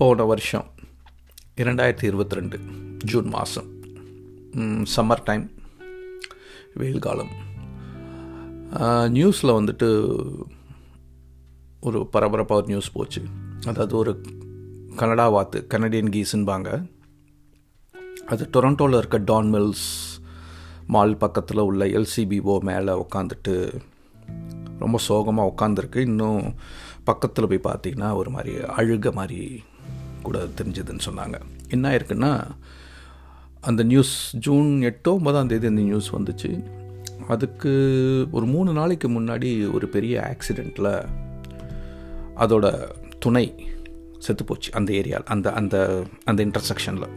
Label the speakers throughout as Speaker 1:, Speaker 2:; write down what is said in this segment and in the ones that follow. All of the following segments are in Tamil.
Speaker 1: போன வருஷம் இரண்டாயிரத்தி இருபத்தி ரெண்டு ஜூன் மாதம். சம்மர் டைம் வெயில் காலம். நியூஸில் வந்துட்டு ஒரு பரபரப்பாக ஒரு நியூஸ் போச்சு. அதாவது ஒரு கனடா வாத்து கனடியன் கீஸுன்பாங்க. அது டொரண்டோவில் இருக்க டான் மில்ஸ் மால் பக்கத்தில் உள்ள எல்சிபிஓ மேலே உட்காந்துட்டு ரொம்ப சோகமாக உட்காந்துருக்கு இன்னும் பக்கத்தில் போய் பார்த்தீங்கன்னா ஒரு மாதிரி அழுக மாதிரி கூட தெரிஞ்சதுன்னு சொன்னாங்க. என்ன ஆயிருக்குன்னா அந்த நியூஸ் ஜூன் எட்டோ ஒன்பதாம் தேதி அந்த நியூஸ் வந்துச்சு. அதுக்கு ஒரு மூணு நாளைக்கு முன்னாடி ஒரு பெரிய ஆக்சிடெண்ட்டில் அதோட துணை செத்துப்போச்சு அந்த ஏரியா அந்த அந்த அந்த இன்டர்செக்ஷனில்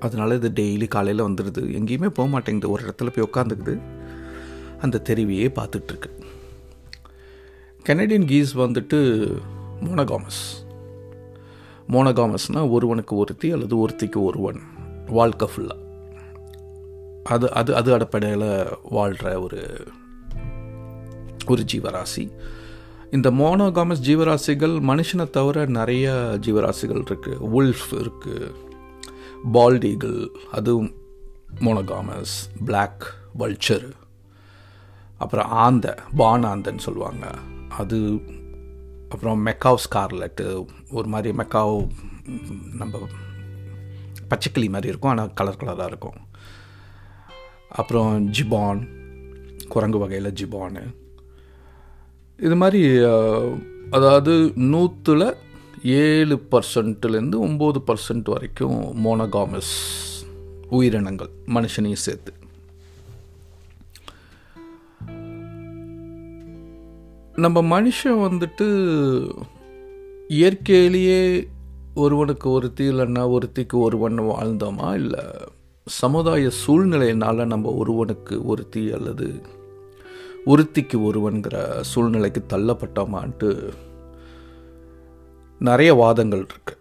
Speaker 1: அதனால இது டெய்லி காலையில் வந்துடுது எங்கேயுமே போக மாட்டேங்குது. ஒரு இடத்துல போய் உட்காந்துக்குது அந்த தெருவையே பார்த்துட்ருக்கு கெனடியன் கீஸ் வந்துட்டு மோனகாமஸ் மோனகாமஸ்னால் ஒருவனுக்கு ஒருத்தி அல்லது ஒருத்திக்கு ஒருவன். வாழ்க்கை ஃபுல்லாக அது அது அது அடிப்படையில் வாழ்கிற ஒரு ஒரு ஜீவராசி. இந்த மோனோகாமஸ் ஜீவராசிகள் மனுஷனை தவிர நிறைய ஜீவராசிகள் இருக்குது உல்ஃப் இருக்குது பால்டீகிள் அதுவும் மோனோகாமஸ் பிளாக் வல்ச்சர் அப்புறம் ஆந்த பானாந்தன்னு சொல்லுவாங்க. அது அப்புறம் மெக்காவ் ஸ்கார்லெட்டு ஒரு மாதிரி மெக்காவ் நம்ம பச்சைக்கிளி மாதிரி இருக்கும் ஆனால் கலர் கலராக இருக்கும். அப்புறம் ஜிபான் குரங்கு வகையில் ஜிபானு இது மாதிரி அதாவது நூற்றில் ஏழு பர்சன்ட்லேருந்து ஒம்பது பர்சன்ட் வரைக்கும் மோனோகாமஸ் உயிரினங்கள் மனுஷனையும் சேர்த்து. நம்ம மனுஷன் வந்துட்டு இயற்கையிலேயே ஒருவனுக்கு ஒருத்தி இல்லைன்னா ஒருத்திக்கு ஒருவன் வாழ்ந்தோமா? இல்லை சமுதாய சூழ்நிலையினால் நம்ம ஒருவனுக்கு ஒருத்தி அல்லது ஒருத்திக்கு ஒருவன்கிற சூழ்நிலைக்கு தள்ளப்பட்டோமான்ட்டு நிறைய வாதங்கள் இருக்குது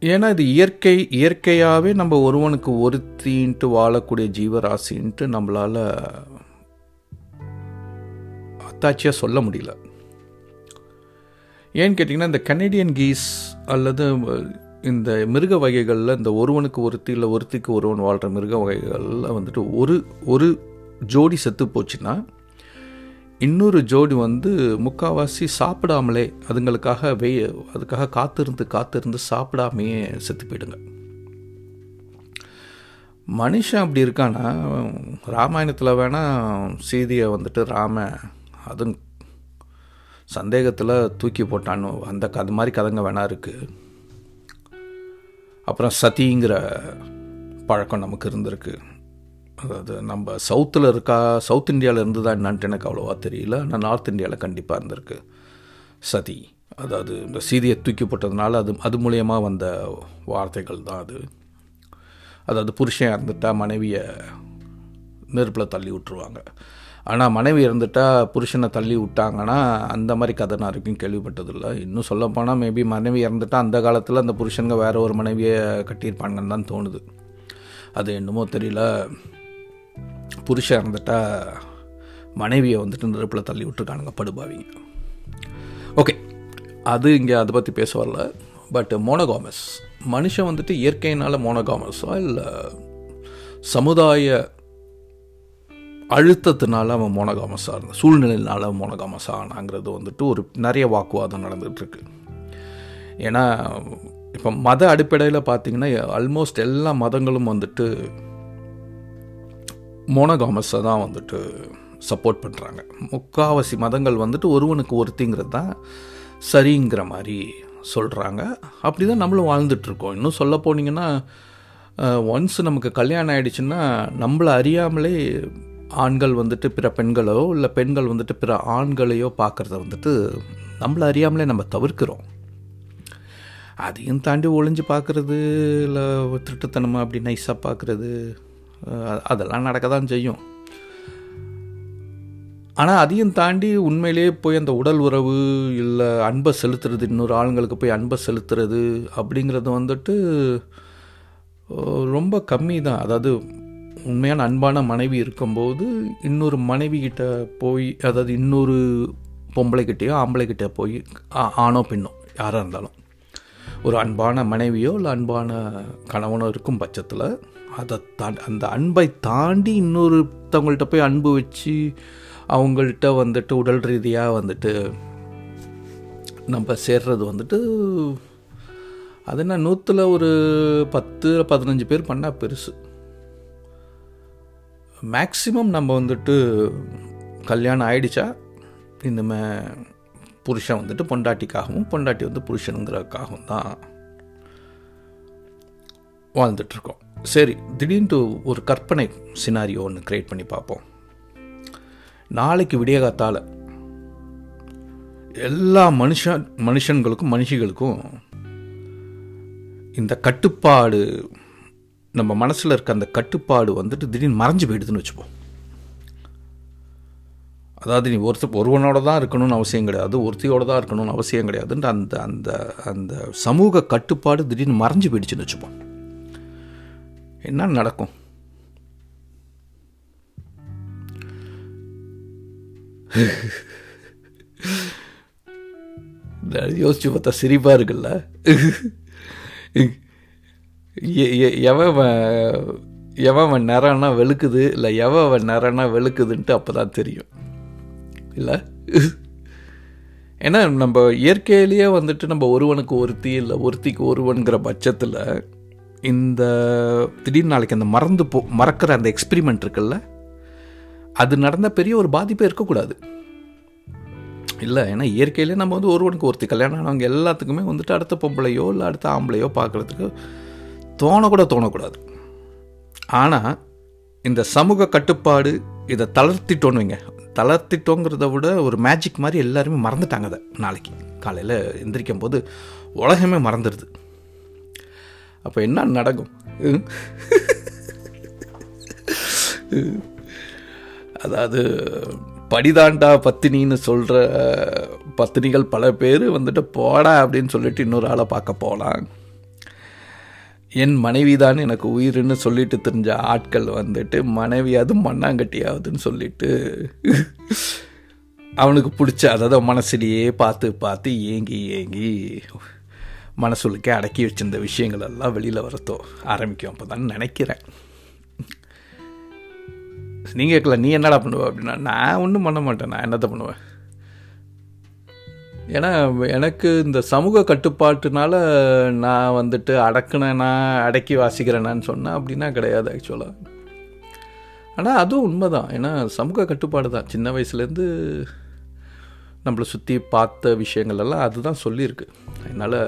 Speaker 1: ஏன்னா இது இயற்கை இயற்கையாகவே நம்ம ஒருவனுக்கு ஒருத்தின்ட்டு வாழக்கூடிய ஜீவராசின்ட்டு நம்மளால் அத்தாட்சியாக சொல்ல முடியல. ஏன்னு கேட்டிங்கன்னா இந்த கனேடியன் கீஸ் அல்லது இந்த மிருக வகைகளில் இந்த ஒருவனுக்கு ஒருத்தி இல்லை ஒருத்திக்கு ஒருவன் வாழ்கிற மிருக வகைகளில் வந்துட்டு ஒரு ஒரு ஜோடி செத்து போச்சுன்னா இன்னொரு ஜோடி வந்து முக்கால்வாசி சாப்பிடாமலே அதுங்களுக்காக வெய் அதுக்காக காத்திருந்து காத்திருந்து சாப்பிடாமையே செத்து போயிடுங்க. மனுஷன் அப்படி இருக்கானா ராமாயணத்தில் வேணால் சீதையை வந்துட்டு ராம அதுவும் சந்தேகத்தில் தூக்கி போட்டான்னு அந்த அது மாதிரி கதைங்க வேணா இருக்குது அப்புறம் சதிங்கிற பழக்கம் நமக்கு இருந்திருக்கு. அதாவது நம்ம சவுத்தில் இருக்கா சவுத் இந்தியாவில் இருந்து தான் என்னான்ட்டு எனக்கு அவ்வளோவா தெரியல. ஆனால் நார்த் இந்தியாவில் கண்டிப்பாக இருந்திருக்கு. சதி. அதாவது இந்த சீதியை தூக்கி போட்டதுனால அது அது மூலியமாக வந்த வார்த்தைகள் தான் அது. அதாவது புருஷன் இறந்துட்டா மனைவியை நெருப்பில் தள்ளி விட்டுருவாங்க. ஆனால் மனைவி இறந்துட்டா புருஷனை தள்ளி விட்டாங்கன்னா அந்த மாதிரி கதை நான் வரைக்கும் கேள்விப்பட்டதில்லை. இன்னும் சொல்லப்போனால் மேபி மனைவி இறந்துட்டா அந்த காலத்தில் அந்த புருஷனுங்க வேறு ஒரு மனைவியை கட்டியிருப்பாங்கன்னு தான் தோணுது. அது என்னமோ தெரியல. புருஷன் இருந்துட்டால் மனைவியை வந்துட்டு நெருப்பில் தள்ளி விட்டுருக்கானுங்க படுபாவிங்க. ஓகே அது இங்கே அதை பற்றி பேச வரல. பட் மோனோகாமஸ் மனுஷன் வந்துட்டு இயற்கையினால் மோனோகாமஸா இல்லை சமுதாய அழுத்தத்தினால அவன் மோனகாமஸாக இருந்தான் சூழ்நிலையினால மோனகாமஸாக ஆனாங்கிறது வந்துட்டு ஒரு நிறைய வாக்குவாதம் நடந்துகிட்ருக்கு ஏன்னா இப்போ மத அடிப்படையில் பார்த்தீங்கன்னா ஆல்மோஸ்ட் எல்லா மதங்களும் வந்துட்டு மோனகாமஸை தான் வந்துட்டு சப்போர்ட் பண்ணுறாங்க முக்காவாசி மதங்கள் வந்துட்டு ஒருவனுக்கு ஒருத்திங்கிறது தான் சரிங்கிற மாதிரி சொல்கிறாங்க அப்படி தான் நம்மளும் வாழ்ந்துட்டுருக்கோம். இன்னும் சொல்ல போனீங்கன்னா ஒன்ஸ் நமக்கு கல்யாணம் ஆகிடுச்சுன்னா நம்மளை அறியாமலே ஆண்கள் வந்துட்டு பிற பெண்களோ இல்லை பெண்கள் வந்துட்டு பிற ஆண்களையோ பார்க்குறத வந்துட்டு நம்மளை அறியாமலே நம்ம தவிர்க்கிறோம். அதையும் தாண்டி ஒளிஞ்சு பார்க்குறது இல்லை திருட்டுத்தனமாக அப்படி நைஸாக பார்க்குறது அதெல்லாம் நடக்க தான் செய்யும். ஆனால் அதையும் தாண்டி உண்மையிலேயே போய் அந்த உடல் உறவு இல்லை அன்பை செலுத்துறது இன்னொரு ஆளுங்களுக்கு போய் அன்பை செலுத்துறது அப்படிங்கிறது வந்துட்டு ரொம்ப கம்மி தான் அதாவது உண்மையான அன்பான மனைவி இருக்கும்போது இன்னொரு மனைவிக்கிட்ட போய் அதாவது இன்னொரு பொம்பளைக்கிட்டேயோ ஆம்பளைக்கிட்டே போய் ஆ- ஆணோ பெண்ணோ யாராக இருந்தாலும். ஒரு அன்பான மனைவியோ இல்லை அன்பான கணவனோ இருக்கும் பட்சத்தில் அதை தாண்டி அந்த அன்பை தாண்டி இன்னொருத்தவங்கள்ட்ட போய் அன்பு வச்சு அவங்கள்ட்ட வந்துட்டு உடல் ரீதியாக வந்துட்டு நம்ம சேர்றது வந்துட்டு அது என்ன நூற்றில் ஒரு பத்து பதினஞ்சு பேர் பண்ணால் பெருசு. மேக்சிமம் நம்ம வந்துட்டு கல்யாணம் ஆயிடுச்சா இந்தமே புருஷன் வந்துட்டு பொண்டாட்டிக்காகவும் பொண்டாட்டி வந்து புருஷனுங்கிறதுக்காகவும் தான் வாழ்ந்துட்டுருக்கோம் சரி திடீர்னு ஒரு கற்பனை சினாரியோ ஒன்று க்ரியேட் பண்ணி பார்ப்போம். நாளைக்கு விடியகாத்தால் எல்லா மனுஷன் மனுஷன்களுக்கும் மனுஷிகளுக்கும் இந்த கட்டுப்பாடு நம்ம மனசில் இருக்க அந்த கட்டுப்பாடு வந்துட்டு திடீர்னு மறைஞ்சு போயிடுதுன்னு வச்சுப்போம். அதாவது நீ ஒருத்தர் ஒருவனோட தான் இருக்கணும்னு அவசியம் கிடையாது ஒருத்தியோட தான் இருக்கணும்னு அவசியம் கிடையாதுன்ற அந்த அந்த அந்த சமூக கட்டுப்பாடு திடீர்னு மறைஞ்சு போயிடுச்சுன்னு வச்சுப்போம். என்ன நடக்கும்? யோசிச்சு பார்த்தா சிரிப்பா இருக்குல்ல? எவன் எவன் அவன் வெளுக்குது இல்லை எவன் அவன் வெளுக்குதுன்ட்டு அப்போ தான் தெரியும். இல்லை? ஏன்னா நம்ம இயற்கையிலேயே வந்துட்டு நம்ம ஒருவனுக்கு ஒருத்தி இல்லை ஒருத்திக்கு ஒருவன்கிற பட்சத்தில் இந்த திடீர்னு நாளைக்கு அந்த மறந்து போ மறக்கிற அந்த எக்ஸ்பிரிமெண்ட் இருக்குல்ல அது நடந்த பெரிய ஒரு பாதிப்பே இருக்கக்கூடாது. இல்லை ஏன்னா இயற்கையிலே நம்ம வந்து ஒருவனுக்கு ஒருத்தி கல்யாணம் ஆனவங்க எல்லாத்துக்குமே வந்துட்டு அடுத்த பொம்பளையோ இல்லை அடுத்த ஆம்பளையோ பார்க்குறதுக்கு தோணக்கூட தோணக்கூடாது. ஆனால் இந்த சமூக கட்டுப்பாடு இதை தளர்த்திட்டோன்னு வைங்க. தளர்த்திட்டோங்கிறத விட ஒரு மேஜிக் மாதிரி எல்லாருமே மறந்துட்டாங்க அதை நாளைக்கு. காலையில் எந்திரிக்கும் போது உலகமே மறந்துடுது. அப்போ என்ன நடக்கும்? அதாவது படிதாண்டா பத்தினின்னு சொல்கிற பத்தினிகள் பல பேர் வந்துட்டு போடா அப்படின்னு சொல்லிட்டு இன்னொரு ஆளை பார்க்க போகலாம் என் மனைவிதான் எனக்கு உயிர்னு சொல்லிட்டு தெரிஞ்ச ஆட்கள் வந்துட்டு மனைவியாவது மண்ணாங்கட்டியாவதுன்னு சொல்லிட்டு அவனுக்கு பிடிச்ச அதாவது மனசுலேயே பார்த்து பார்த்து ஏங்கி ஏங்கி மனசுலுக்கே அடக்கி வச்சிருந்த விஷயங்கள் எல்லாம் வெளியில் வரத்தோ ஆரம்பிக்கும். அப்போ தான் நினைக்கிறேன். நீங்கள் கேட்கல நீ என்னடா பண்ணுவ அப்படின்னா நான் ஒன்றும் பண்ண மாட்டேன். நான் என்னத்தை பண்ணுவேன்? ஏன்னா எனக்கு இந்த சமூக கட்டுப்பாட்டுனால நான் வந்துட்டு அடக்குனேனா அடக்கி வாசிக்கிறேனான்னு சொன்னேன் அப்படின்னா கிடையாது ஆக்சுவலாக ஆனால் அதுவும் உண்மை தான் ஏன்னா சமூக கட்டுப்பாடு தான். சின்ன வயசுலேருந்து நம்மளை சுற்றி பார்த்த விஷயங்கள் எல்லாம் அதுதான் சொல்லியிருக்கு. அதனால்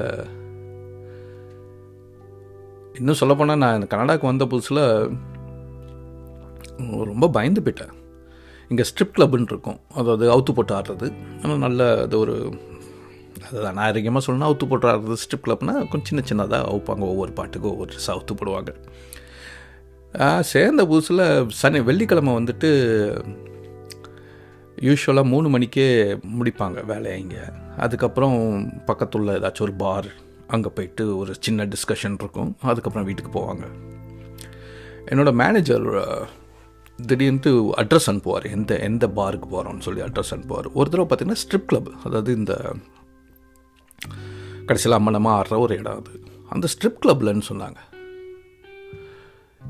Speaker 1: இன்னும் சொல்லப்போனால் நான் இந்த கனடாவுக்கு வந்த புதுசில் ரொம்ப பயந்து போயிட்டேன். இங்கே ஸ்ட்ரிப் கிளப்புன்னு இருக்கும். அதாவது அவுத்து போட்டு ஆடுறது. ஆனால் நல்ல அது ஒரு அதுதான் நான் அதிகமாக சொல்லணும் அவுத்து போட்டு ஆடுறது ஸ்ட்ரிப் கிளப்னால் கொஞ்சம் சின்ன சின்னதாக அவுப்பாங்க. ஒவ்வொரு பாட்டுக்கும் ஒவ்வொரு ட்ரெஸ் அவுத்து போடுவாங்க. சேர்ந்த புதுசில் சனி வெள்ளிக்கிழமை வந்துட்டு யூஸ்வலாக மூணு மணிக்கே முடிப்பாங்க வேலையை இங்கே. அதுக்கப்புறம் பக்கத்துள்ள ஏதாச்சும் ஒரு பார் அங்கே போயிட்டு ஒரு சின்ன டிஸ்கஷன் இருக்கும். அதுக்கப்புறம் வீட்டுக்கு போவாங்க. என்னோடய மேனேஜர் திடீர்னு அட்ரஸ் அனுப்புவார். எந்த எந்த பாருக்கு போகிறோம்னு சொல்லி அட்ரஸ் அனுப்புவார். ஒரு தடவை பார்த்தீங்கன்னா ஸ்ட்ரிப் கிளப் அதாவது இந்த கடைசியில் அம்மனமாக ஆடுற ஒரு இடம் அது. அந்த ஸ்ட்ரிப் கிளப்லன்னு சொன்னாங்க.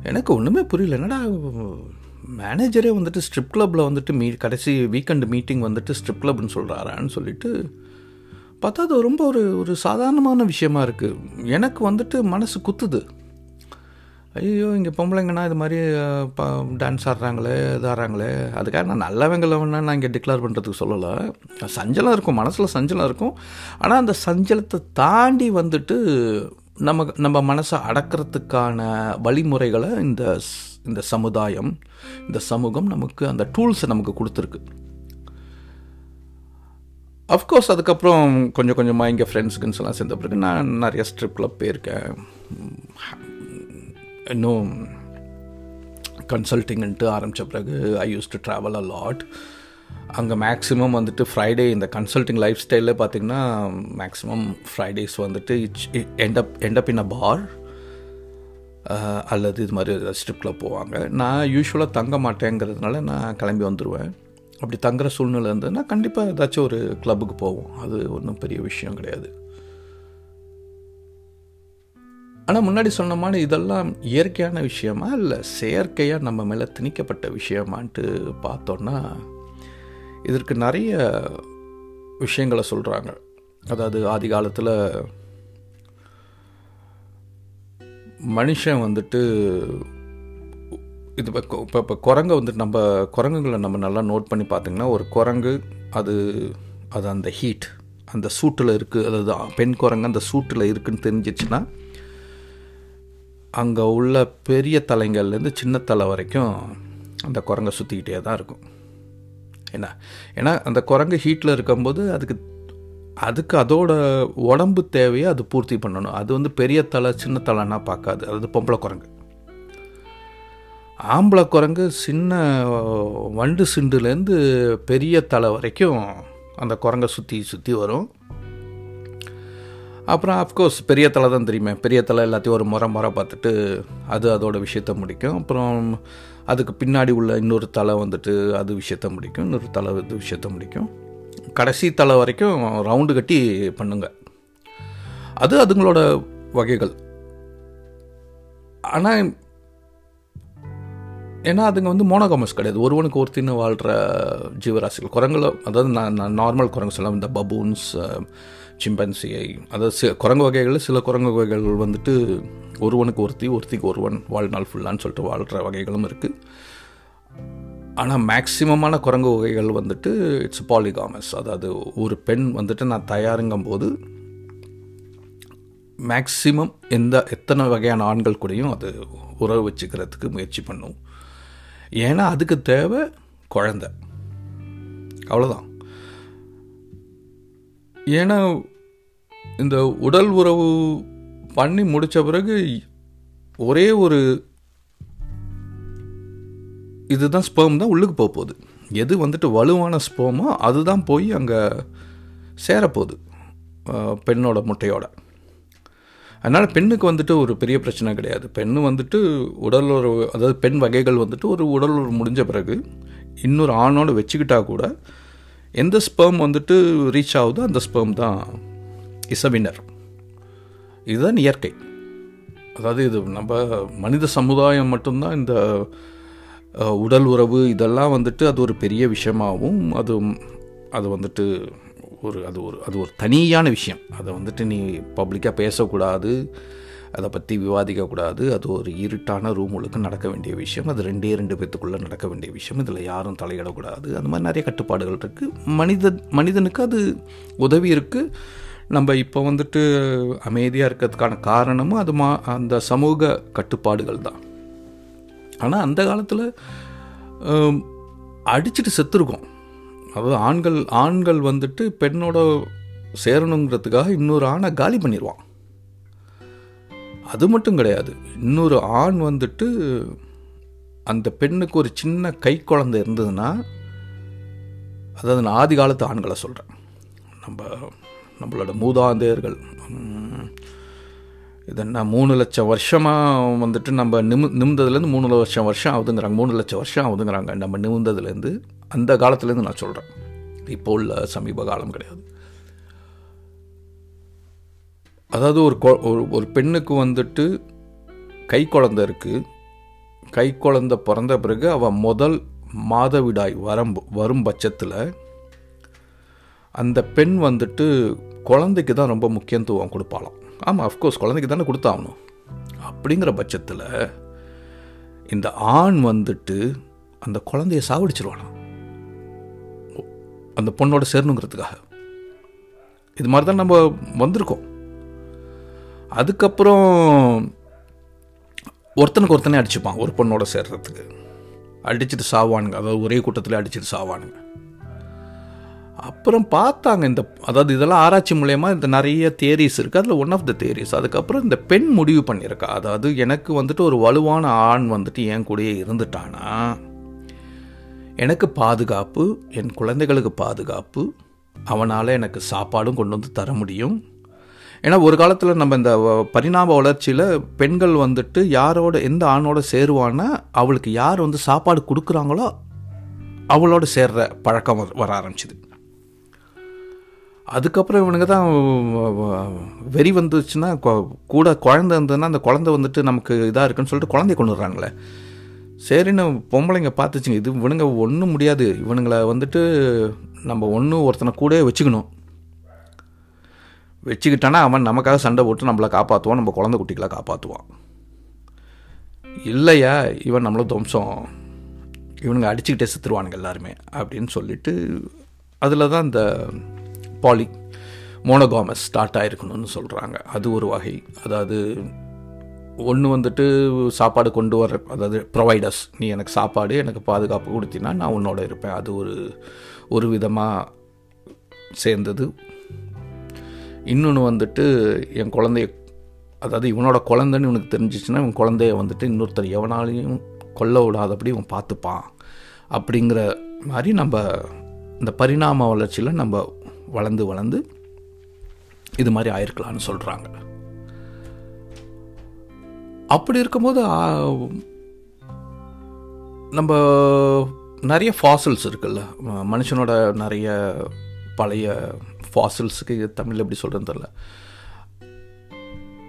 Speaker 1: எனக்கு ஒன்றுமே புரியல. என்னடா மேனேஜரே வந்துட்டு ஸ்ட்ரிப் கிளப்பில் வந்துட்டு மீ கடைசி வீக்கெண்டு மீட்டிங் வந்துட்டு ஸ்ட்ரிப் கிளப்னு சொல்கிறாரான்னு சொல்லிட்டு பார்த்தா அது ரொம்ப ஒரு ஒரு சாதாரணமான விஷயமா இருக்குது எனக்கு வந்துட்டு மனசு குத்துது. ஐயோ இங்கே பொம்பளைங்கன்னா இது மாதிரி டான்ஸ் ஆடுறாங்களே இது ஆடுறாங்களே. அதுக்காக நான் நல்லவங்களவனா நான் இங்கே டிக்ளேர் பண்ணுறதுக்கு சொல்லலை. சஞ்சலம் இருக்கும் மனசில் சஞ்சலம் இருக்கும். ஆனால் அந்த சஞ்சலத்தை தாண்டி வந்துட்டு நம்ம நம்ம மனசை அடக்கிறதுக்கான வழிமுறைகளை இந்த ஸ்- இந்த சமுதாயம் இந்த சமூகம் நமக்கு அந்த டூல்ஸை நமக்கு கொடுத்துருக்கு. அஃப்கோர்ஸ் அதுக்கப்புறம் கொஞ்சம் கொஞ்சமாக இங்கே ஃப்ரெண்ட்ஸுக்குன்னு எல்லாம் சேர்ந்த பிறகு நான் நிறைய ஸ்ட்ரிப்பில் போயிருக்கேன். இன்னும் கன்சல்ட்டிங்கன்ட்டு ஆரம்பித்த பிறகு I use to travel a lot அங்கே மேக்ஸிமம் வந்துட்டு ஃப்ரைடே இந்த கன்சல்ட்டிங் லைஃப் ஸ்டைலில் பார்த்திங்கன்னா மேக்ஸிமம் ஃப்ரைடேஸ் வந்துட்டு end up end up in a bar அல்லது இது மாதிரி ஸ்ட்ரிப்பில் போவாங்க. நான் யூஸ்வலாக தங்க மாட்டேங்கிறதுனால நான் கிளம்பி வந்துடுவேன் அப்படி தங்குற சூழ்நிலை இருந்ததுன்னா கண்டிப்பாக ஏதாச்சும் ஒரு கிளப்புக்கு போவோம். அது ஒன்றும் பெரிய விஷயம் கிடையாது. ஆனால் முன்னாடி சொன்ன மாதிரி இதெல்லாம் இயற்கையான விஷயமா இல்லை செயற்கையாக நம்ம மேலே திணிக்கப்பட்ட விஷயமான்ட்டு பார்த்தோன்னா இதற்கு நிறைய விஷயங்களை சொல்கிறாங்க அதாவது ஆதி காலத்தில் மனுஷன் வந்துட்டு இது இப்போ இப்போ இப்போ குரங்கை வந்துட்டு நம்ம குரங்குகளை நம்ம நல்லா நோட் பண்ணி பார்த்திங்கன்னா ஒரு குரங்கு அது அது அந்த ஹீட் அந்த சூட்டில் இருக்குது அதாவது பெண் குரங்கு அந்த சூட்டில் இருக்குதுன்னு தெரிஞ்சிச்சுன்னா அங்கே உள்ள பெரிய தலைங்கள்லேருந்து சின்ன தலை வரைக்கும் அந்த குரங்கை சுற்றிக்கிட்டே தான் இருக்கும். என்ன? ஏன்னா அந்த குரங்கு ஹீட்டில் இருக்கும்போது அதுக்கு அதுக்கு அதோட உடம்பு தேவையை அது பூர்த்தி பண்ணணும். அது வந்து பெரிய தலை சின்ன தலைன்னா பார்க்காது. அதாவது பொம்பளை குரங்கு. ஆம்பளை குரங்கு சின்ன வண்டு சிண்டுலேருந்து பெரிய தலை வரைக்கும் அந்த குரங்கை சுற்றி சுற்றி வரும். அப்புறம் அஃப்கோர்ஸ் பெரிய தலை தான் தெரியுமே. பெரிய தலை எல்லாத்தையும் ஒரு முறை முறை பார்த்துட்டு அது அதோட விஷயத்த முடிக்கும். அப்புறம் அதுக்கு பின்னாடி உள்ள இன்னொரு தலை வந்துட்டு அது விஷயத்த முடிக்கும். இன்னொரு தலை இது விஷயத்த முடிக்கும். கடைசி தலை வரைக்கும் ரவுண்டு கட்டி பண்ணுங்க. அது அதுங்களோட வகைகள். ஆனால் ஏன்னா அதுங்க வந்து மோனோகாமஸ் கிடையாது. ஒருவனுக்கு ஒருத்தின்னு வாழ்கிற ஜீவராசிகள். குரங்குல அதாவது நான் நார்மல் குரங்கு சொல்லலாம். இந்த பபூன்ஸ் சிம்பன்சியை அதாவது சில குரங்கு வகைகளில் சில குரங்கு வகைகள் வந்துட்டு ஒருவனுக்கு ஒருத்தி ஒருத்திக்கு ஒருவன் வாழ்நாள் ஃபுல்லான்னு சொல்லிட்டு வாழ்கிற வகைகளும் இருக்குது ஆனால் மேக்சிமமான குரங்கு வகைகள் வந்துட்டு இட்ஸ் பாலிகாமஸ் அதாவது ஒரு பெண் வந்துட்டு நான் தயாருங்கும் போது மேக்சிமம் எந்த எத்தனை வகையான ஆண்கள் கூடயும் அது உறவு வச்சுக்கிறதுக்கு முயற்சி பண்ணும். ஏன்னா அதுக்கு தேவை குழந்த. அவ்வளோதான் ஏன்னா இந்த உடல் உறவு பண்ணி முடித்த பிறகு ஒரே ஒரு இதுதான் ஸ்பேம் தான் உள்ளுக்கு போக போகுது. எது வந்துட்டு வலுவான ஸ்பேமோ அதுதான் போய் அங்கே சேரப்போகுது. பெண்ணோட முட்டையோட. அதனால் பெண்ணுக்கு வந்துட்டு ஒரு பெரிய பிரச்சனை கிடையாது. பெண்ணு வந்துட்டு உடல் உறவு அதாவது பெண் வகைகள் வந்துட்டு ஒரு உடல் உறவு முடிஞ்ச பிறகு இன்னொரு ஆணோடு வச்சுக்கிட்டா கூட எந்த ஸ்பேம் வந்துட்டு ரீச் ஆகுதோ அந்த ஸ்பேம் தான் இஸ் அ வின்னர் இதுதான் இயற்கை. அதாவது இது நம்ம மனித சமுதாயம் மட்டும்தான் இந்த உடல் உறவு இதெல்லாம் வந்துட்டு அது ஒரு பெரிய விஷயமாகவும் அது அது வந்துட்டு ஒரு அது ஒரு அது ஒரு தனியான விஷயம். அதை வந்துட்டு நீ பப்ளிக்காக பேசக்கூடாது அதை பற்றி விவாதிக்கக்கூடாது. அது ஒரு இருட்டான ரூம் முழுக்க நடக்க வேண்டிய விஷயம். அது ரெண்டே ரெண்டு பேத்துக்குள்ளே நடக்க வேண்டிய விஷயம். இதில் யாரும் தலையிடக்கூடாது. அந்த மாதிரி நிறைய கட்டுப்பாடுகள் இருக்குது மனித மனிதனுக்கு அது உதவி இருக்குது நம்ம இப்போ வந்துட்டு அமைதியாக இருக்கிறதுக்கான காரணமும் அது மா அந்த சமூக கட்டுப்பாடுகள் தான். ஆனால் அந்த காலத்தில் அடிச்சுட்டு செத்துருக்கோம். அதாவது ஆண்கள் ஆண்கள் வந்துட்டு பெண்ணோட சேரணுங்கிறதுக்காக இன்னொரு ஆணை காலி பண்ணிடுவான் அது மட்டும் கிடையாது. இன்னொரு ஆண் வந்துட்டு அந்த பெண்ணுக்கு ஒரு சின்ன கை குழந்தை இருந்ததுன்னா அதாவது நான் ஆதி காலத்து ஆண்களை சொல்கிறேன் நம்ம நம்மளோட மூதாந்தையர்கள் இது என்ன மூணு லட்சம் வருஷமாக வந்துட்டு நம்ம நிமு நிமிந்ததுலேருந்து மூணு லட்சம் வருஷம் ஆகுதுங்கிறாங்க. மூணு லட்சம் வருஷம் ஆகுதுங்கிறாங்க. நம்ம நிமிந்ததுலேருந்து அந்த காலத்துலேருந்து நான் சொல்கிறேன் இப்போ உள்ள சமீப காலம் கிடையாது. அதாவது ஒரு ஒரு ஒரு பெண்ணுக்கு வந்துட்டு கை குழந்தை இருக்குது கை குழந்தை பிறந்த பிறகு அவள் முதல் மாதவிடாய் வரம்பு வரும் பட்சத்தில் அந்த பெண் வந்துட்டு குழந்தைக்கு தான் ரொம்ப முக்கியத்துவம் கொடுப்பாளாம். ஆமாம் அஃப்கோர்ஸ் குழந்தைக்கு தானே கொடுத்தாகணும். அப்படிங்கிற பட்சத்தில் இந்த ஆண் வந்துட்டு அந்த குழந்தைய சாவடிச்சிருவாளாம் அந்த பொண்ணோட சேரணுங்கிறதுக்காக. இது மாதிரி தான் நம்ம வந்திருக்கோம். அதுக்கப்புறம் ஒருத்தனுக்கு ஒருத்தனே அடிச்சுப்பான் ஒரு பொண்ணோட சேர்றதுக்கு. அடிச்சுட்டு சாவானுங்க அதாவது ஒரே கூட்டத்தில் அடிச்சுட்டு சாவானுங்க. அப்புறம் பார்த்தாங்க இந்த அதாவது இதெல்லாம் ஆராய்ச்சி மூலயமா இந்த நிறைய தேரிஸ் இருக்குது அதில் ஒன் ஆஃப் த தேரிஸ் அதுக்கப்புறம் இந்த பெண் முடிவு பண்ணியிருக்கா. அதாவது எனக்கு வந்துட்டு ஒரு வலுவான ஆண் வந்துட்டு என் கூடயே இருந்துட்டானா? எனக்கு பாதுகாப்பு என் குழந்தைகளுக்கு பாதுகாப்பு அவனால் எனக்கு சாப்பாடும் கொண்டு வந்து தர முடியும். ஏன்னா ஒரு காலத்தில் நம்ம இந்த பரிணாம வளர்ச்சியில் பெண்கள் வந்துட்டு யாரோட எந்த ஆணோட சேருவான்னா அவளுக்கு யார் வந்து சாப்பாடு கொடுக்குறாங்களோ அவளோட சேர்ற பழக்கம் வர ஆரம்பிச்சுது. அதுக்கப்புறம் இவனுங்க தான் வெறி வந்துச்சுன்னா கூட குழந்தை இருந்ததுன்னா அந்த குழந்தை வந்துட்டு நமக்கு இதாக இருக்குன்னு சொல்லிட்டு குழந்தைய கொண்டு வர்றாங்களே சரின்னு பொம்பளைங்க பார்த்துச்சுங்க. இது இவனுங்க ஒன்றும் முடியாது. இவனுங்களை வந்துட்டு நம்ம ஒன்று ஒருத்தனை கூட வச்சுக்கணும். வச்சுக்கிட்டானா அவன் நமக்காக சண்டை போட்டு நம்மளை காப்பாற்றுவான் நம்ம குழந்தை குட்டிகளை காப்பாற்றுவான் இல்லையா? இவன் நம்மளை துவம்சம். இவனுங்க அடிச்சுக்கிட்டே செத்துருவானுங்க எல்லாருமே அப்படின்னு சொல்லிட்டு அதில் தான் இந்த பாலி மோனோகாமஸ் ஸ்டார்ட் ஆகிருக்கணும்னு சொல்கிறாங்க அது ஒரு வகை. அதாவது ஒன்று வந்துட்டு சாப்பாடு கொண்டு வர அதாவது ப்ரொவைடர்ஸ் நீ எனக்கு சாப்பாடு எனக்கு பாதுகாப்பு கொடுத்தினா நான் உன்னோட இருப்பேன். அது ஒரு ஒரு விதமாக சேர்ந்தது. இன்னொன்று வந்துட்டு என் குழந்தைய அதாவது இவனோட குழந்தைன்னு இவனுக்கு தெரிஞ்சிச்சுன்னா இவன் குழந்தைய வந்துட்டு இன்னொருத்தர் எவனாலையும் கொல்ல விடாதபடி இவன் பார்த்துப்பான். அப்படிங்கிற மாதிரி நம்ம இந்த பரிணாம வளர்ச்சியில் நம்ம வளர்ந்து வளர்ந்து இது மாதிரி ஆயிருக்கலான்னு சொல்கிறாங்க அப்படி இருக்கும்போது நம்ம நிறைய ஃபாசில்ஸ் இருக்குல்ல. மனுஷனோட நிறைய பழைய ஃபாசில்ஸுக்கு தமிழ் எப்படி சொல்கிறது தெரில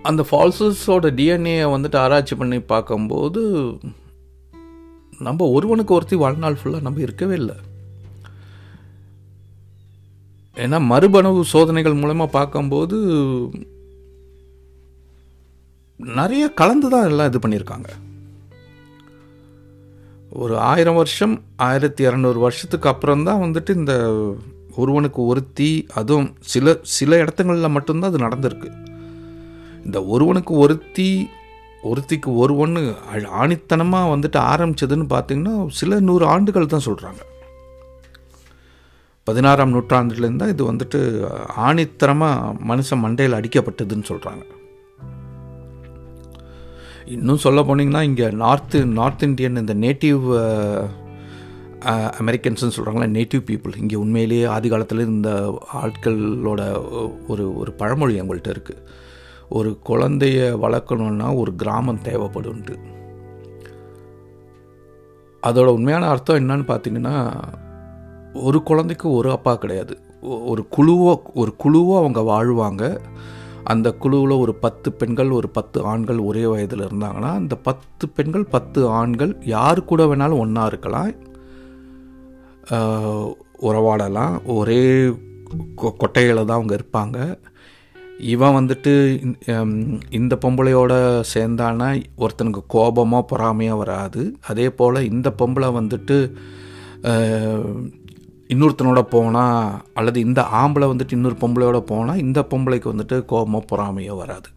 Speaker 1: அந்த ஃபால்சஸோட டிஎன்ஏ வந்துட்டு ஆராய்ச்சி பண்ணி பார்க்கும்போது நம்ம ஒருவனுக்கு ஒருத்தி வாழ்நாள் ஃபுல்லாக நம்ம இருக்கவே இல்லை. ஏன்னா மறுபணவு சோதனைகள் மூலமாக பார்க்கும்போது நிறைய கலந்து தான் எல்லாம் இது பண்ணியிருக்காங்க. ஒரு ஆயிரம் வருஷம் ஆயிரத்தி இரநூறு வருஷத்துக்கு அப்புறம் தான் வந்துட்டு இந்த ஒருவனுக்கு ஒருத்தி அதுவும் சில சில இடத்துங்களில் மட்டும்தான் அது நடந்திருக்கு. இந்த ஒருவனுக்கு ஒருத்தி ஒருத்திக்கு ஒருவன்னு அழ- ஆணித்தனமாக வந்துட்டு ஆரம்பிச்சதுன்னு பார்த்தீங்கன்னா சில நூறு ஆண்டுகள் தான் சொல்கிறாங்க பதினாறாம் நூற்றாண்டுலேருந்து தான் இது வந்துட்டு ஆணித்தரமாக மனுஷன் மண்டையில் அடிக்கப்பட்டதுன்னு சொல்கிறாங்க இன்னும் சொல்ல போனீங்கன்னா இங்கே நார்த்து நார்த் இந்தியன் இந்த நேட்டிவ் அமெரிக்கன்ஸ்னு சொல்கிறாங்களா நேட்டிவ் பீப்புள். இங்கே உண்மையிலேயே ஆதி காலத்தில் இந்த ஆட்களோட ஒரு ஒரு பழமொழி எங்கள்கிட்ட இருக்குது ஒரு குழந்தைய வளர்க்கணுன்னா ஒரு கிராமம் தேவைப்படும்ட்டு அதோட உண்மையான அர்த்தம் என்னன்னு பார்த்தீங்கன்னா ஒரு குழந்தைக்கு ஒரு அப்பா கிடையாது. ஒரு குழுவோ ஒரு குழுவோ அவங்க வாழ்வாங்க. அந்த குழுவில் ஒரு பத்து பெண்கள் ஒரு பத்து ஆண்கள் ஒரே வயதில் இருந்தாங்கன்னா அந்த பத்து பெண்கள் பத்து ஆண்கள் யார் கூட வேணாலும் ஒன்றா இருக்கலாம். உறவாடலாம். ஒரே கொ- கொட்டையில் தான் அவங்க இருப்பாங்க. இவன் வந்துட்டு இந்த- இந்த பொம்பளையோட சேர்ந்தானா ஒருத்தனுக்கு கோபமாக பொறாமையாக வராது. அதே போல் இந்த பொம்பளை வந்துட்டு இன்னொருத்தனோட போனால் அல்லது இந்த ஆம்பளை வந்துட்டு இன்னொரு பொம்பளையோட போனால் இந்த பொம்பளைக்கு வந்துட்டு கோபமோ பொறாமையோ வராது.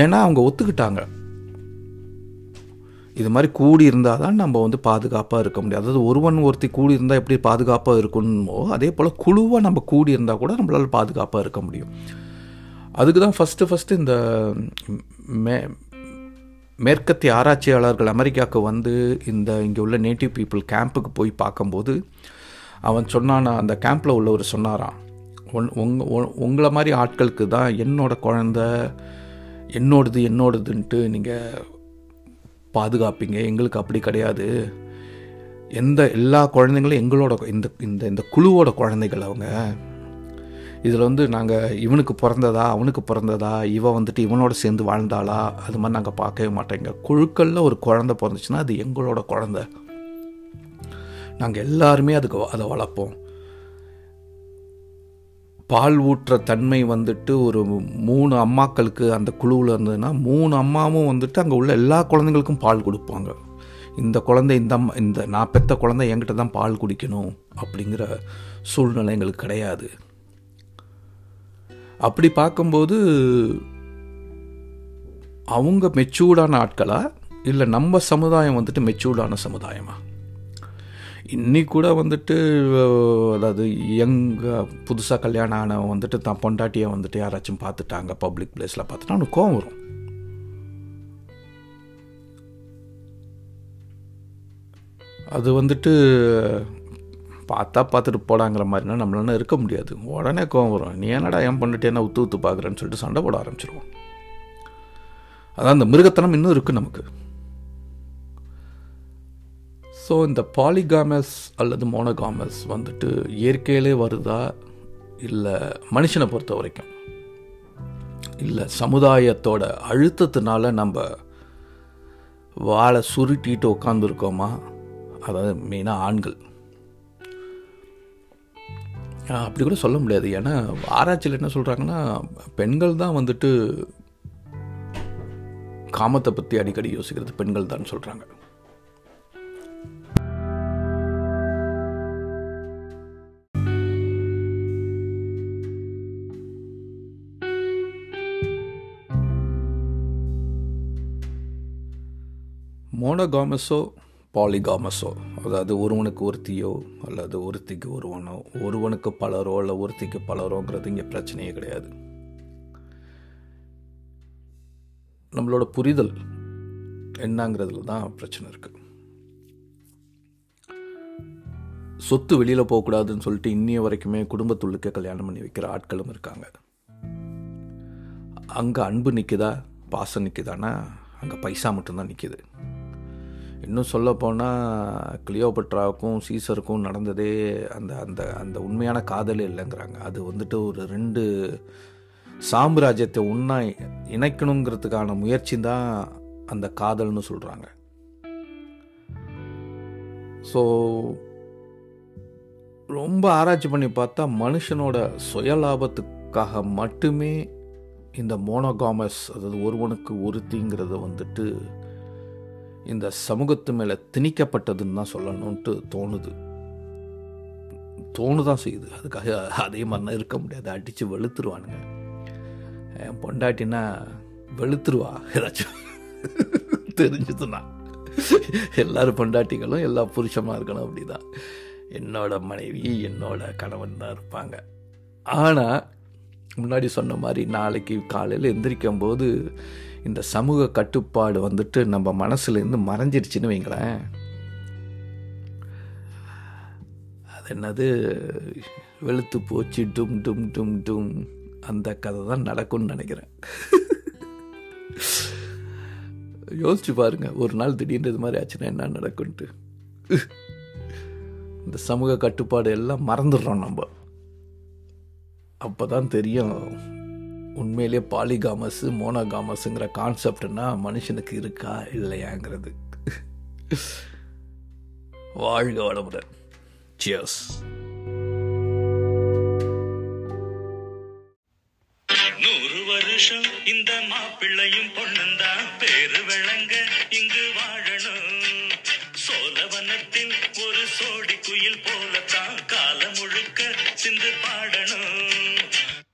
Speaker 1: ஏன்னா அவங்க ஒத்துக்கிட்டாங்க. இது மாதிரி கூடி இருந்தால் தான் நம்ம வந்து பாதுகாப்பாக இருக்க முடியும். அதாவது ஒருவன் ஒருத்தி கூடி இருந்தால் எப்படி பாதுகாப்பாக இருக்கணுமோ அதே போல் குழுவாக நம்ம கூடி இருந்தால் கூட நம்மளால் பாதுகாப்பாக இருக்க முடியும். அதுக்கு தான் ஃபஸ்ட்டு ஃபஸ்ட்டு இந்த மே மேற்கத்திய ஆராய்ச்சியாளர்கள் அமெரிக்காவுக்கு வந்து இந்த இங்கே உள்ள நேட்டிவ் பீப்புள் கேம்புக்கு போய் பார்க்கும்போது அவன் சொன்னானா அந்த கேம்பில் உள்ளவர் சொன்னாராம் உன் உங்க உங்களை மாதிரி ஆட்களுக்கு தான் என்னோடய குழந்த என்னோடது என்னோடதுன்ட்டு நீங்கள் பாதுகாப்பீங்க. எங்களுக்கு அப்படி கிடையாது. எந்த எல்லா குழந்தைங்களும் எங்களோட இந்த இந்த இந்த குழுவோட குழந்தைகள் அவங்க. இதில் வந்து நாங்கள் இவனுக்கு பிறந்ததா அவனுக்கு பிறந்ததா இவன் வந்துட்டு இவனோட சேர்ந்து வாழ்ந்தாளா அது மாதிரி நாங்கள் பார்க்கவே மாட்டேங்க குழுக்களில் ஒரு குழந்த பிறந்துச்சுன்னா அது எங்களோட குழந்தை. நாங்கள் எல்லாருமே அதுக்கு அதை வளர்ப்போம். பால் ஊற்ற தன்மை வந்துட்டு ஒரு மூணு அம்மாக்களுக்கு அந்த குழுவில் இருந்ததுன்னா மூணு அம்மாவும் வந்துட்டு அங்கே உள்ள எல்லா குழந்தைங்களுக்கும் பால் கொடுப்பாங்க. இந்த குழந்தை இந்த அம்மா இந்த நான் பெத்த குழந்தை என்கிட்ட தான் பால் குடிக்கணும் அப்படிங்கிற சூழ்நிலை எங்களுக்கு கிடையாது. அப்படி பார்க்கும்போது அவங்க மெச்சூர்டான ஆட்களா? இல்லை நம்ம சமுதாயம் வந்துட்டு மெச்சூர்டான சமுதாயமா? இன்னைக்கு கூட வந்துட்டு அதாவது யங் புதுசாக கல்யாணம் ஆனவன் வந்துட்டு தான் பொண்டாட்டியை வந்துட்டு யாராச்சும் பார்த்துட்டாங்க பப்ளிக் பிளேஸில் பார்த்துட்டா அவனுக்கு கோவம் வரும். அது வந்துட்டு பார்த்தா பார்த்துட்டு போடாங்கிற மாதிரினா நம்மளால இருக்க முடியாது. உடனே கோவம் வரும். நீ என்னடா என் பண்ணிட்டு என்ன உத்து உத்து பார்க்குறேன்னு சொல்லிட்டு சண்டை போட ஆரம்பிச்சிருவோம். அதான் அந்த மிருகத்தனம் இன்னும் இருக்குது நமக்கு. ஸோ இந்த பாலிகாமஸ் அல்லது மோனோகாமஸ் வந்துட்டு இயற்கையிலே வருதா? இல்லை மனுஷனை பொறுத்த வரைக்கும்? இல்லை சமுதாயத்தோட அழுத்தத்தினால நம்ம வாழை சுருட்டிட்டு உட்காந்துருக்கோமா அதாவது மெயினாக ஆண்கள். அப்படி கூட சொல்ல முடியாது. ஏன்னா ஆராய்ச்சியில் என்ன சொல்கிறாங்கன்னா பெண்கள் தான் வந்துட்டு காமத்தை பற்றி அடிக்கடி யோசிக்கிறது பெண்கள் தான் சொல்கிறாங்க மோனோகாமஸோ பாலிகாமஸோ அதாவது ஒருவனுக்கு ஒருத்தியோ அல்லது ஒருத்திக்கு ஒருவனோ ஒருவனுக்கு பலரோ இல்லை ஒருத்திக்கு பலரோங்கிறது இங்கே பிரச்சனையே கிடையாது. நம்மளோட புரிதல் என்னங்கிறதுல தான் பிரச்சனை இருக்கு. சொத்து வெளியில் போகக்கூடாதுன்னு சொல்லிட்டு இன்னிய வரைக்குமே குடும்பத்துள்ளுக்கே கல்யாணம் பண்ணி வைக்கிற ஆட்களும் இருக்காங்க. அங்கே அன்பு நிற்குதா பாசம் நிற்குதானா அங்கே பைசா மட்டும்தான் நிற்கிது இன்னும் சொல்லப்போனால் கிளியோபட்ராவுக்கும் சீசருக்கும் நடந்ததே அந்த அந்த அந்த உண்மையான காதலே இல்லைங்கிறாங்க. அது வந்துட்டு ஒரு ரெண்டு சாம்ராஜ்யத்தை ஒன்றா இணைக்கணுங்கிறதுக்கான முயற்சி தான் அந்த காதல்னு சொல்கிறாங்க ஸோ ரொம்ப ஆராய்ச்சி பண்ணி பார்த்தா மனுஷனோட சுயலாபத்துக்காக மட்டுமே இந்த மோனோகாமஸ் அதாவது ஒருவனுக்கு ஒருத்திங்கிறத வந்துட்டு இந்த சமூகத்து மேலே திணிக்கப்பட்டதுன்னு தான் சொல்லணும்ன்ட்டு தோணுது. தோணுதான் செய்யுது. அதுக்காக அதே மாதிரிலாம் இருக்க முடியாது. அடித்து வெளுத்துருவானுங்க. என் பொண்டாட்டினா வெளுத்துருவா ஏதாச்சும். தெரிஞ்சதுன்னா. எல்லாரும் பொண்டாட்டிகளும் எல்லா புருஷமாக இருக்கணும் அப்படிதான். என்னோட மனைவி என்னோட கணவன் தான் இருப்பாங்க. ஆனால் முன்னாடி சொன்ன மாதிரி நாளைக்கு காலையில் எந்திரிக்கும் போது இந்த சமூக கட்டுப்பாடு வந்துட்டு நம்ம மனசுலேருந்து மறைஞ்சிருச்சுன்னு வைங்களேன். அது என்னது? வெளுத்து போச்சு டும் டும் டும் டும். அந்த கதை தான் நடக்கும்னு நினைக்கிறேன். யோசிச்சு பாருங்க ஒரு நாள் திடீர்னு இது மாதிரி ஆச்சுன்னா என்ன நடக்கும்ட்டு இந்த சமூக கட்டுப்பாடு எல்லாம் மறந்துடுறோம் நம்ம. அப்போ தான் தெரியும். உண்மையிலே பாலிகாமஸ் மோனோகாமஸுங்கிற கான்செப்ட்னா மனுஷனுக்கு இருக்கா இல்லையாங்கிறது. வாழ்க வளமுடன். சியர்ஸ்
Speaker 2: நூறு வருஷம் இந்த மாப்பிள்ளையும்